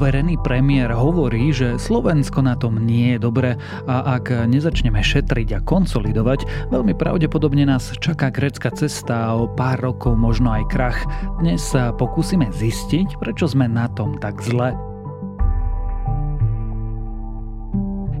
poverený premiér hovorí, že Slovensko na tom nie je dobre a ak nezačneme šetriť a konsolidovať, veľmi pravdepodobne nás čaká grecká cesta a o pár rokov možno aj krach. Dnes sa pokúsime zistiť, prečo sme na tom tak zle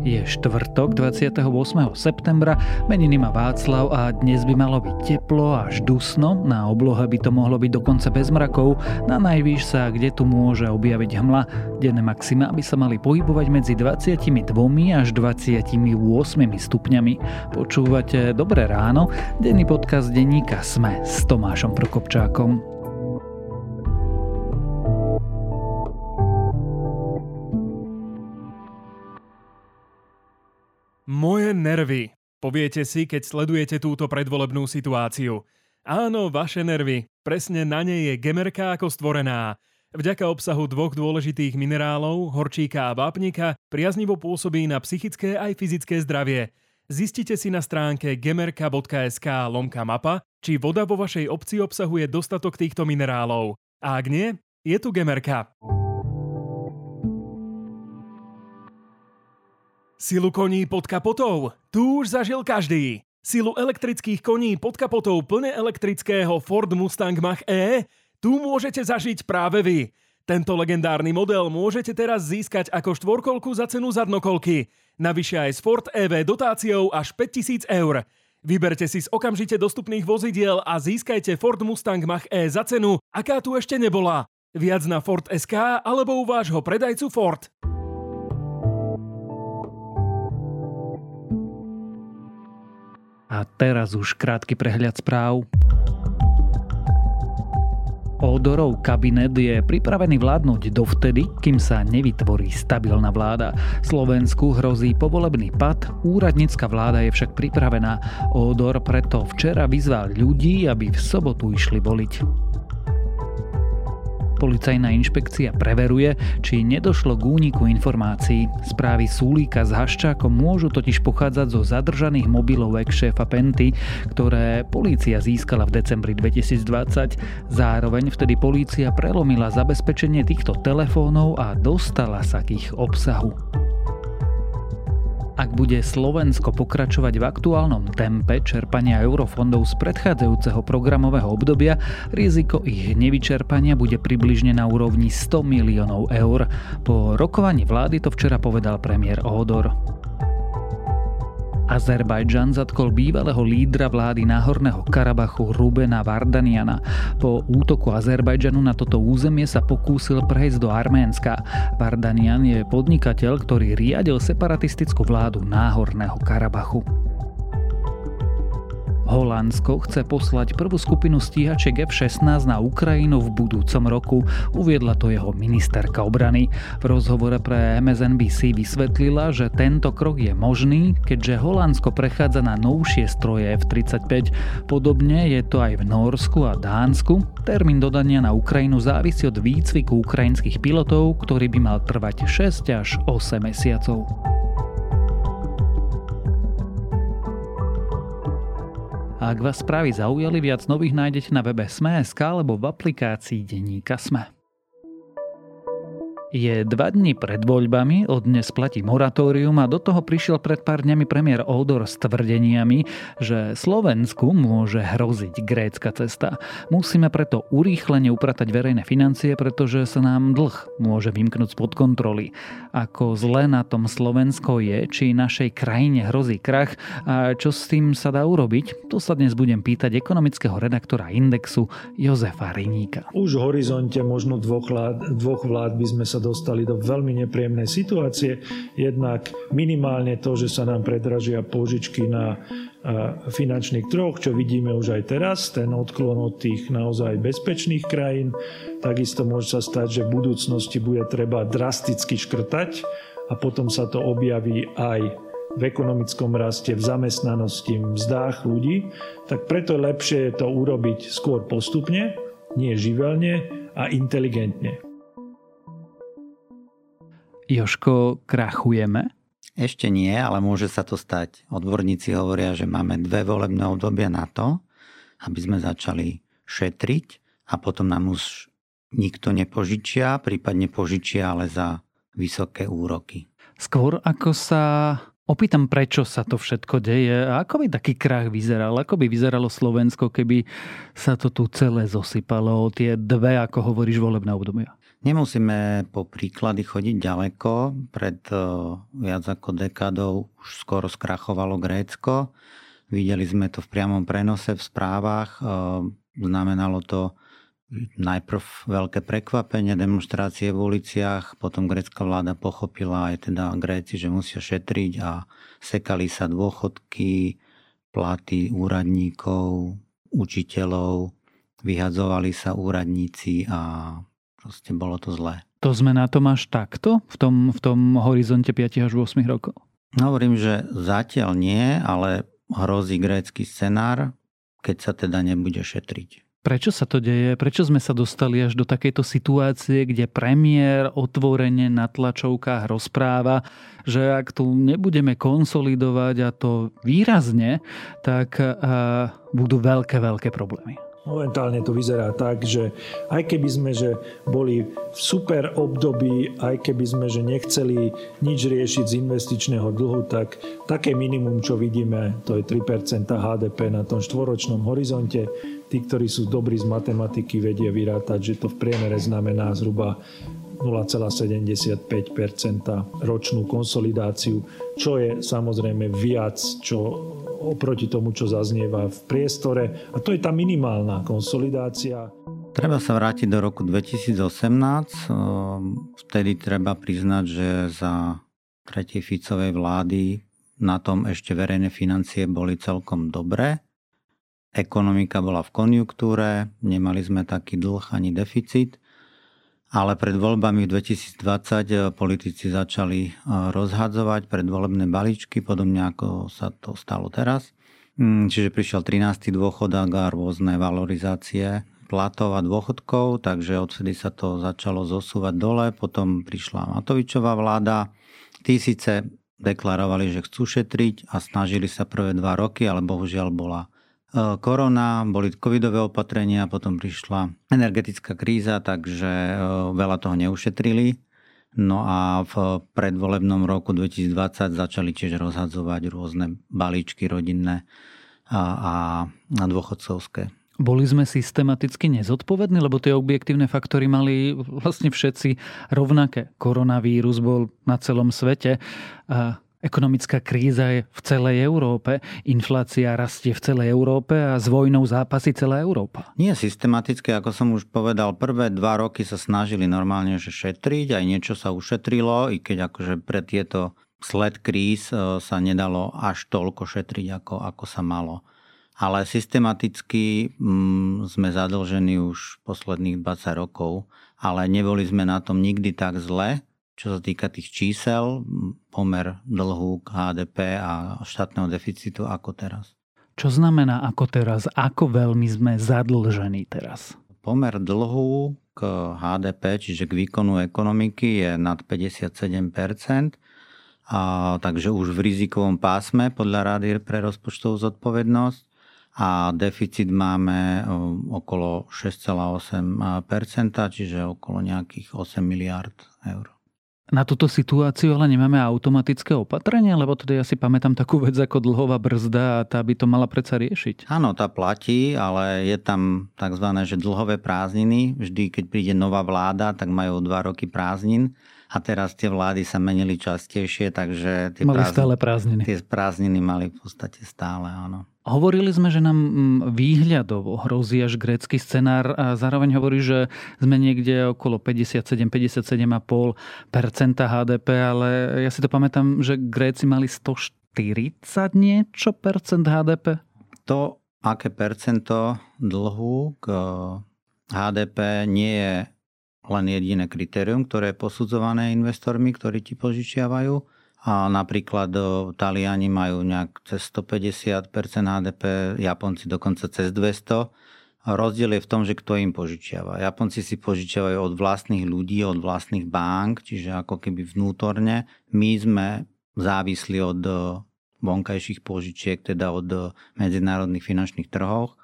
Je štvrtok 28. septembra, meniny má Václav a dnes by malo byť teplo až dusno, na oblohe by to mohlo byť dokonca bez mrakov, na najvýš sa kde tu môže objaviť hmla. Denné maxima by sa mali pohybovať medzi 22 až 28 stupňami. Počúvate Dobré ráno, denný podcast denníka Sme s Tomášom Prokopčákom. Moje nervy. Poviete si, keď sledujete túto predvolebnú situáciu. Áno, vaše nervy. Presne na nej je gemerka ako stvorená. Vďaka obsahu dvoch dôležitých minerálov, horčíka a vápnika, priaznivo pôsobí na psychické aj fyzické zdravie. Zistite si na stránke gemerka.sk lomka mapa, či voda vo vašej obci obsahuje dostatok týchto minerálov. A ak nie, je tu gemerka. Silu koní pod kapotou? Tu už zažil každý. Silu elektrických koní pod kapotou plne elektrického Ford Mustang Mach-E? Tu môžete zažiť práve vy. Tento legendárny model môžete teraz získať ako štvorkolku za cenu zadnokolky. Navyše aj s Ford EV dotáciou až 5000 eur. Vyberte si z okamžite dostupných vozidiel a získajte Ford Mustang Mach-E za cenu, aká tu ešte nebola. Viac na Ford SK alebo u vášho predajcu Ford. A teraz už krátky prehľad správ. Odorov kabinet je pripravený vládnuť dovtedy, kým sa nevytvorí stabilná vláda. Slovensku hrozí povolebný pad, úradnícka vláda je však pripravená. Odor preto včera vyzval ľudí, aby v sobotu išli voliť. Policajná inšpekcia preveruje, či nedošlo k úniku informácií. Správy Súlíka s Haščákom môžu totiž pochádzať zo zadržaných mobilov ex-šéfa Penty, ktoré polícia získala v decembri 2020. Zároveň vtedy polícia prelomila zabezpečenie týchto telefónov a dostala sa k ich obsahu. Ak bude Slovensko pokračovať v aktuálnom tempe čerpania eurofondov z predchádzajúceho programového obdobia, riziko ich nevyčerpania bude približne na úrovni 100 miliónov eur. Po rokovaní vlády to včera povedal premiér Odor. Azerbajdžan zatkol bývalého lídra vlády Náhorného Karabachu Rubena Vardaniana. Po útoku Azerbajdžanu na toto územie sa pokúsil prejsť do Arménska. Vardanian je podnikateľ, ktorý riadil separatistickú vládu Náhorného Karabachu. Holandsko chce poslať prvú skupinu stíhačiek F-16 na Ukrajinu v budúcom roku, uviedla to jeho ministerka obrany. V rozhovore pre MSNBC vysvetlila, že tento krok je možný, keďže Holandsko prechádza na novšie stroje F-35. Podobne je to aj v Norsku a Dánsku. Termín dodania na Ukrajinu závisí od výcviku ukrajinských pilotov, ktorý by mal trvať 6 až 8 mesiacov. A ak vás správy zaujali, viac nových nájdete na webe Sme.sk alebo v aplikácii Denníka Sme. Je dva dni pred voľbami, od dnes platí moratórium a do toho prišiel pred pár dňami premiér Odor s tvrdeniami, že Slovensku môže hroziť grécka cesta. Musíme preto urýchlene upratať verejné financie, pretože sa nám dlh môže vymknúť spod kontroly. Ako zle na tom Slovensko je, či našej krajine hrozí krach a čo s tým sa dá urobiť, to sa dnes budem pýtať ekonomického redaktora Indexu Jozefa Riníka. Už v horizonte možno dvoch vlád, dvoch vlád by sme sa dostali do veľmi nepríjemnej situácie. Jednak minimálne to, že sa nám predražia požičky na finančných troch, čo vidíme už aj teraz, ten odklon od tých naozaj bezpečných krajín. Takisto môže sa stať, že v budúcnosti bude treba drasticky škrtať a potom sa to objaví aj v ekonomickom raste, v zamestnanosti, v mzdách ľudí, tak preto je lepšie to urobiť skôr postupne, nie živelne a inteligentne. Joško, krachujeme? Ešte nie, ale môže sa to stať. Odborníci hovoria, že máme dve volebné obdobia na to, aby sme začali šetriť a potom nám už nikto nepožičia, prípadne požičia, ale za vysoké úroky. Skôr ako sa opýtam, prečo sa to všetko deje a ako by taký krach vyzeral, ako by vyzeralo Slovensko, keby sa to tu celé zosypalo tie dve, ako hovoríš, volebné obdobia. Nemusíme po príklady chodiť ďaleko. Pred eh, viac ako dekádou už skoro skrachovalo Grécko. Videli sme to v priamom prenose v správach. Eh, znamenalo to najprv veľké prekvapenie, demonstrácie v uliciach, potom grécka vláda pochopila aj teda Gréci, že musia šetriť a sekali sa dôchodky, platy úradníkov, učiteľov, vyhadzovali sa úradníci a Proste bolo to zlé. To sme na tom až takto? V tom, v tom horizonte 5 až 8 rokov? Hovorím, že zatiaľ nie, ale hrozí grécky scenár, keď sa teda nebude šetriť. Prečo sa to deje? Prečo sme sa dostali až do takejto situácie, kde premiér otvorene na tlačovkách rozpráva, že ak tu nebudeme konsolidovať a to výrazne, tak uh, budú veľké, veľké problémy. Momentálne to vyzerá tak, že aj keby sme že boli v super období, aj keby sme že nechceli nič riešiť z investičného dlhu, tak také minimum, čo vidíme, to je 3% HDP na tom štvoročnom horizonte. Tí, ktorí sú dobrí z matematiky, vedia vyrátať, že to v priemere znamená zhruba 0,75% ročnú konsolidáciu, čo je samozrejme viac, čo oproti tomu, čo zaznieva v priestore. A to je tá minimálna konsolidácia. Treba sa vrátiť do roku 2018. Vtedy treba priznať, že za tretej Ficovej vlády na tom ešte verejné financie boli celkom dobré. Ekonomika bola v konjunktúre, nemali sme taký dlh ani deficit ale pred voľbami v 2020 eh, politici začali eh, rozhadzovať predvolebné balíčky, podobne ako sa to stalo teraz. Mm, čiže prišiel 13. dôchodok a rôzne valorizácie platov a dôchodkov, takže odvtedy sa to začalo zosúvať dole. Potom prišla Matovičová vláda. Tí síce deklarovali, že chcú šetriť a snažili sa prvé dva roky, ale bohužiaľ bola korona, boli covidové opatrenia, potom prišla energetická kríza, takže e, veľa toho neušetrili. No a v predvolebnom roku 2020 začali tiež rozhadzovať rôzne balíčky rodinné a, dôchodcovské. Boli sme systematicky nezodpovední, lebo tie objektívne faktory mali vlastne všetci rovnaké. Koronavírus bol na celom svete. Ekonomická kríza je v celej Európe, inflácia rastie v celej Európe a s vojnou zápasí celá Európa. Nie systematicky, ako som už povedal, prvé dva roky sa snažili normálne že šetriť, aj niečo sa ušetrilo, i keď akože pre tieto sled kríz e, sa nedalo až toľko šetriť, ako, ako sa malo. Ale systematicky mm, sme zadlžení už posledných 20 rokov, ale neboli sme na tom nikdy tak zle, čo sa týka tých čísel, pomer dlhu k HDP a štátneho deficitu ako teraz. Čo znamená ako teraz? Ako veľmi sme zadlžení teraz? Pomer dlhu k HDP, čiže k výkonu ekonomiky je nad 57%, a, takže už v rizikovom pásme podľa Rady pre rozpočtovú zodpovednosť a deficit máme okolo 6,8%, čiže okolo nejakých 8 miliard eur na túto situáciu ale nemáme automatické opatrenia, lebo teda ja si pamätám takú vec ako dlhová brzda a tá by to mala predsa riešiť. Áno, tá platí, ale je tam tzv. Že dlhové prázdniny. Vždy, keď príde nová vláda, tak majú dva roky prázdnin a teraz tie vlády sa menili častejšie, takže tie, mali prázdniny, stále prázdniny. tie prázdniny mali v podstate stále, áno. Hovorili sme, že nám mm, výhľadovo hrozí až grécky scenár a zároveň hovorí, že sme niekde okolo 57-57,5% HDP, ale ja si to pamätám, že Gréci mali 140 niečo percent HDP. To, aké percento dlhu k HDP nie je len jediné kritérium, ktoré je posudzované investormi, ktorí ti požičiavajú a napríklad Taliani majú nejak cez 150% HDP, Japonci dokonca cez 200. A rozdiel je v tom, že kto im požičiava. Japonci si požičiavajú od vlastných ľudí, od vlastných bank, čiže ako keby vnútorne. My sme závislí od vonkajších požičiek, teda od medzinárodných finančných trhov.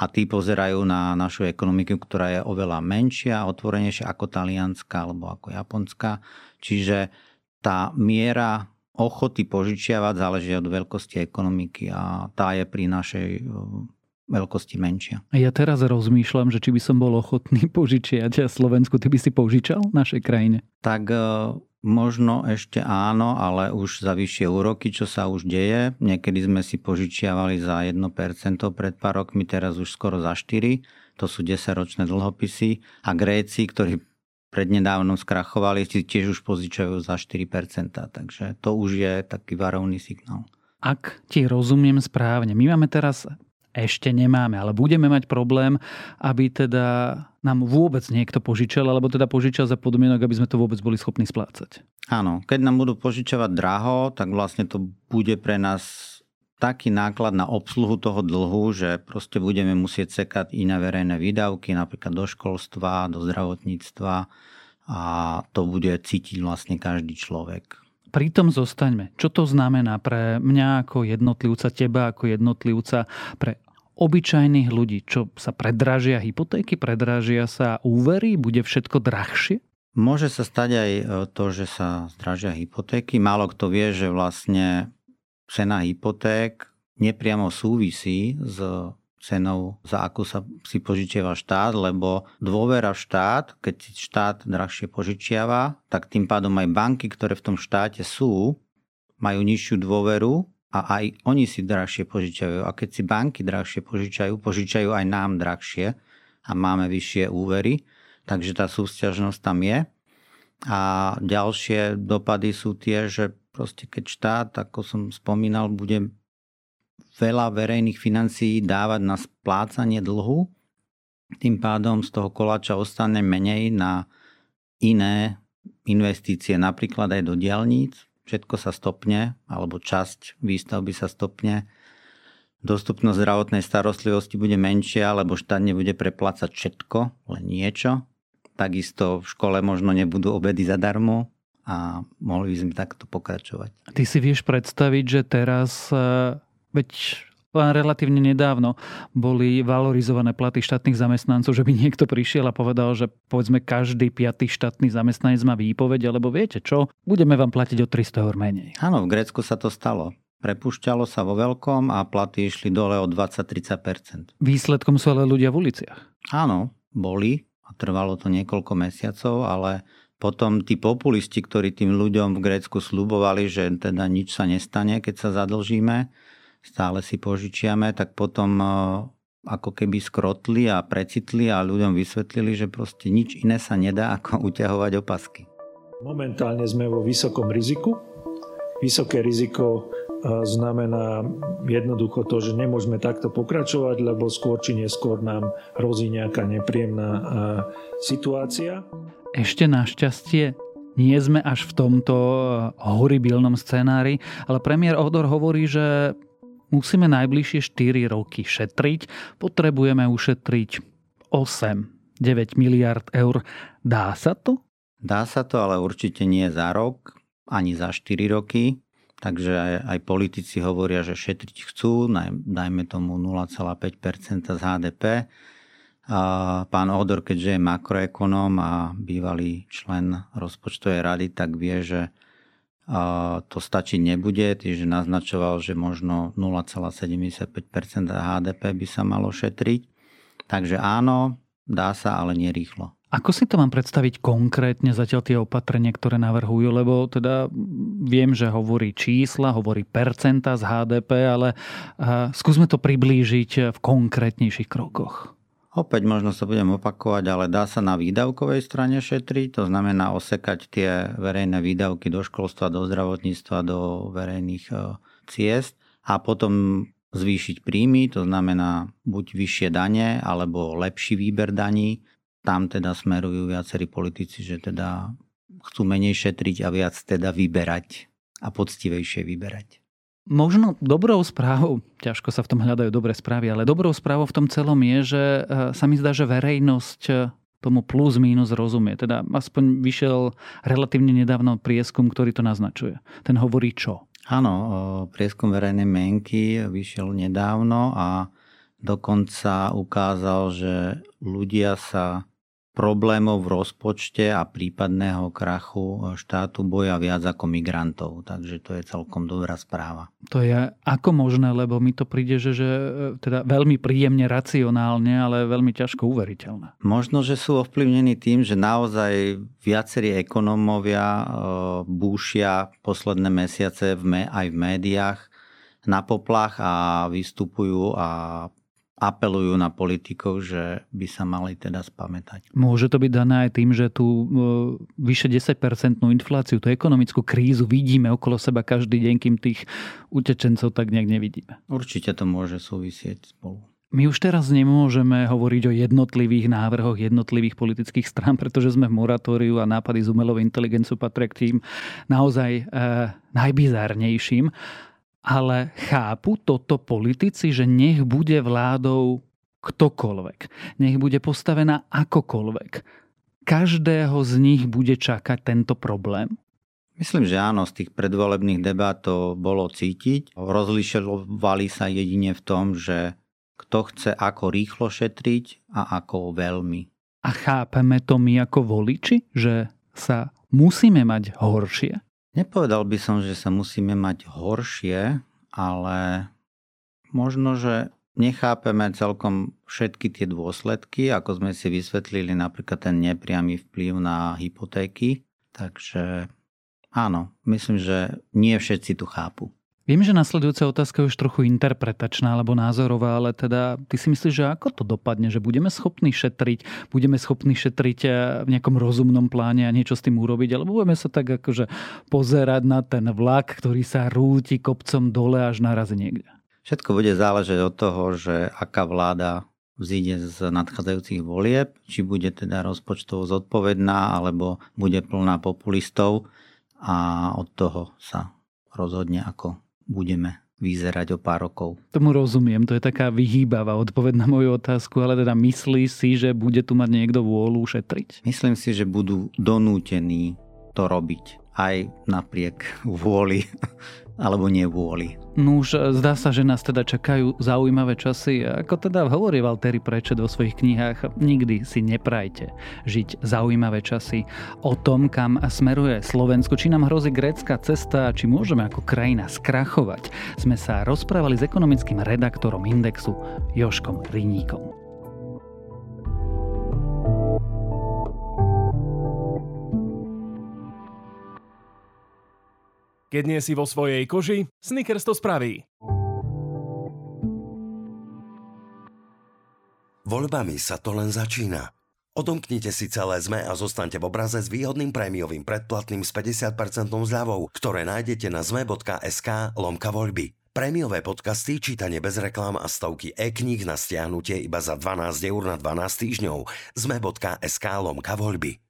a tí pozerajú na našu ekonomiku, ktorá je oveľa menšia, otvorenejšia ako talianská alebo ako japonská. Čiže tá miera ochoty požičiavať záleží od veľkosti ekonomiky a tá je pri našej veľkosti menšia. Ja teraz rozmýšľam, že či by som bol ochotný požičiať Slovensku, ty by si požičal našej krajine? Tak e, možno ešte áno, ale už za vyššie úroky, čo sa už deje. Niekedy sme si požičiavali za 1% pred pár rokmi, teraz už skoro za 4. To sú 10-ročné dlhopisy. A Gréci, ktorí prednedávnom skrachovali, si tiež už požičajú za 4%. Takže to už je taký varovný signál. Ak ti rozumiem správne, my máme teraz ešte nemáme, ale budeme mať problém, aby teda nám vôbec niekto požičal, alebo teda požičal za podmienok, aby sme to vôbec boli schopní splácať. Áno, keď nám budú požičovať draho, tak vlastne to bude pre nás taký náklad na obsluhu toho dlhu, že proste budeme musieť sekať iné verejné výdavky, napríklad do školstva, do zdravotníctva a to bude cítiť vlastne každý človek pri tom zostaňme. Čo to znamená pre mňa ako jednotlivca, teba ako jednotlivca, pre obyčajných ľudí, čo sa predražia hypotéky, predražia sa úvery, bude všetko drahšie? Môže sa stať aj e, to, že sa zdražia hypotéky. Málo kto vie, že vlastne cena hypoték nepriamo súvisí s cenou, za akú sa si požičiava štát, lebo dôvera v štát, keď si štát drahšie požičiava, tak tým pádom aj banky, ktoré v tom štáte sú, majú nižšiu dôveru a aj oni si drahšie požičajú. A keď si banky drahšie požičajú, požičajú aj nám drahšie a máme vyššie úvery, takže tá súťažnosť tam je. A ďalšie dopady sú tie, že proste keď štát, ako som spomínal, bude veľa verejných financií dávať na splácanie dlhu, tým pádom z toho koláča ostane menej na iné investície, napríklad aj do diálnic. Všetko sa stopne, alebo časť výstavby sa stopne. Dostupnosť zdravotnej starostlivosti bude menšia, lebo štát nebude preplácať všetko, len niečo. Takisto v škole možno nebudú obedy zadarmo a mohli by sme takto pokračovať. Ty si vieš predstaviť, že teraz eh, Veď len relatívne nedávno boli valorizované platy štátnych zamestnancov, že by niekto prišiel a povedal, že povedzme každý piatý štátny zamestnanec má výpoveď, alebo viete čo, budeme vám platiť o 300 eur menej. Áno, v Grécku sa to stalo. Prepušťalo sa vo veľkom a platy išli dole o 20-30%. Výsledkom sú ale ľudia v uliciach. Áno, boli a trvalo to niekoľko mesiacov, ale potom tí populisti, ktorí tým ľuďom v Grécku slubovali, že teda nič sa nestane, keď sa zadlžíme, stále si požičiame, tak potom e, ako keby skrotli a precitli a ľuďom vysvetlili, že proste nič iné sa nedá ako uťahovať opasky. Momentálne sme vo vysokom riziku. Vysoké riziko e, znamená jednoducho to, že nemôžeme takto pokračovať, lebo skôr či neskôr nám hrozí nejaká nepríjemná e, situácia. Ešte našťastie nie sme až v tomto horibilnom scenári, ale premiér Odor hovorí, že musíme najbližšie 4 roky šetriť, potrebujeme ušetriť 8-9 miliard eur. Dá sa to? Dá sa to, ale určite nie za rok, ani za 4 roky. Takže aj, aj politici hovoria, že šetriť chcú, dajme tomu 0,5% z HDP. Pán Odor, keďže je makroekonóm a bývalý člen rozpočtovej rady, tak vie, že to stačiť nebude, tiež naznačoval, že možno 0,75% HDP by sa malo šetriť. Takže áno, dá sa, ale nerýchlo. Ako si to mám predstaviť konkrétne zatiaľ tie opatrenia, ktoré navrhujú? Lebo teda viem, že hovorí čísla, hovorí percenta z HDP, ale skúsme to priblížiť v konkrétnejších krokoch. Opäť možno sa budem opakovať, ale dá sa na výdavkovej strane šetriť, to znamená osekať tie verejné výdavky do školstva, do zdravotníctva, do verejných e, ciest a potom zvýšiť príjmy, to znamená buď vyššie dane alebo lepší výber daní. Tam teda smerujú viacerí politici, že teda chcú menej šetriť a viac teda vyberať a poctivejšie vyberať. Možno dobrou správou, ťažko sa v tom hľadajú dobré správy, ale dobrou správou v tom celom je, že e, sa mi zdá, že verejnosť e, tomu plus minus rozumie. Teda aspoň vyšiel relatívne nedávno prieskum, ktorý to naznačuje. Ten hovorí čo? Áno, prieskum verejnej mienky vyšiel nedávno a dokonca ukázal, že ľudia sa problémov v rozpočte a prípadného krachu štátu boja viac ako migrantov. Takže to je celkom dobrá správa. To je ako možné, lebo mi to príde, že, že teda veľmi príjemne racionálne, ale veľmi ťažko uveriteľné. Možno, že sú ovplyvnení tým, že naozaj viacerí ekonómovia e, búšia posledné mesiace aj v médiách na poplach a vystupujú a apelujú na politikov, že by sa mali teda spamätať. Môže to byť dané aj tým, že tú e, vyše 10-percentnú infláciu, tú ekonomickú krízu vidíme okolo seba každý deň, kým tých utečencov tak nejak nevidíme. Určite to môže súvisieť spolu. My už teraz nemôžeme hovoriť o jednotlivých návrhoch jednotlivých politických strán, pretože sme v moratóriu a nápady z umelou inteligenciu patria k tým naozaj e, najbizárnejším ale chápu toto politici, že nech bude vládou ktokoľvek, nech bude postavená akokoľvek. Každého z nich bude čakať tento problém? Myslím, že áno, z tých predvolebných debát to bolo cítiť. Rozlišovali sa jedine v tom, že kto chce ako rýchlo šetriť a ako veľmi. A chápeme to my ako voliči, že sa musíme mať horšie? Nepovedal by som, že sa musíme mať horšie, ale možno, že nechápeme celkom všetky tie dôsledky, ako sme si vysvetlili napríklad ten nepriamy vplyv na hypotéky. Takže áno, myslím, že nie všetci tu chápu. Viem, že nasledujúca otázka je už trochu interpretačná alebo názorová, ale teda ty si myslíš, že ako to dopadne? Že budeme schopní šetriť, budeme schopní šetriť eh, v nejakom rozumnom pláne a niečo s tým urobiť, alebo budeme sa tak akože pozerať na ten vlak, ktorý sa rúti kopcom dole až narazí niekde? Všetko bude záležať od toho, že aká vláda vzíde z nadchádzajúcich volieb, či bude teda rozpočtovo zodpovedná, alebo bude plná populistov a od toho sa rozhodne, ako budeme vyzerať o pár rokov. Tomu rozumiem, to je taká vyhýbavá odpoveď na moju otázku, ale teda myslíš si, že bude tu mať niekto vôľu šetriť? Myslím si, že budú donútení to robiť aj napriek vôli alebo nevôli. No už e, zdá sa, že nás teda čakajú zaujímavé časy. Ako teda hovorí Valtteri Prečet vo svojich knihách, nikdy si neprajte žiť zaujímavé časy o tom, kam smeruje Slovensko, či nám hrozí grécka cesta, či môžeme ako krajina skrachovať. Sme sa rozprávali s ekonomickým redaktorom Indexu Joškom Riníkom. Keď nie si vo svojej koži, Snickers to spraví. Voľbami sa to len začína. Odomknite si celé ZME a zostaňte v obraze s výhodným prémiovým predplatným s 50% zľavou, ktoré nájdete na zme.sk lomka voľby. Prémiové podcasty, čítanie bez reklám a stovky e-kníh na stiahnutie iba za 12 eur na 12 týždňov. zme.sk lomka voľby.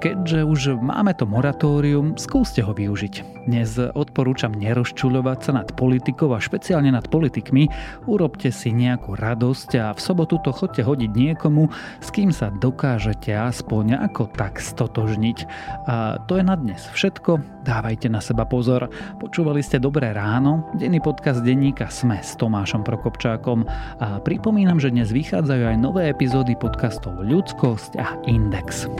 Keďže už máme to moratórium, skúste ho využiť. Dnes odporúčam nerozčuľovať sa nad politikou a špeciálne nad politikmi. Urobte si nejakú radosť a v sobotu to chodte hodiť niekomu, s kým sa dokážete aspoň ako tak stotožniť. A to je na dnes všetko. Dávajte na seba pozor. Počúvali ste Dobré ráno, denný podcast denníka Sme s Tomášom Prokopčákom a pripomínam, že dnes vychádzajú aj nové epizódy podcastov Ľudskosť a Index.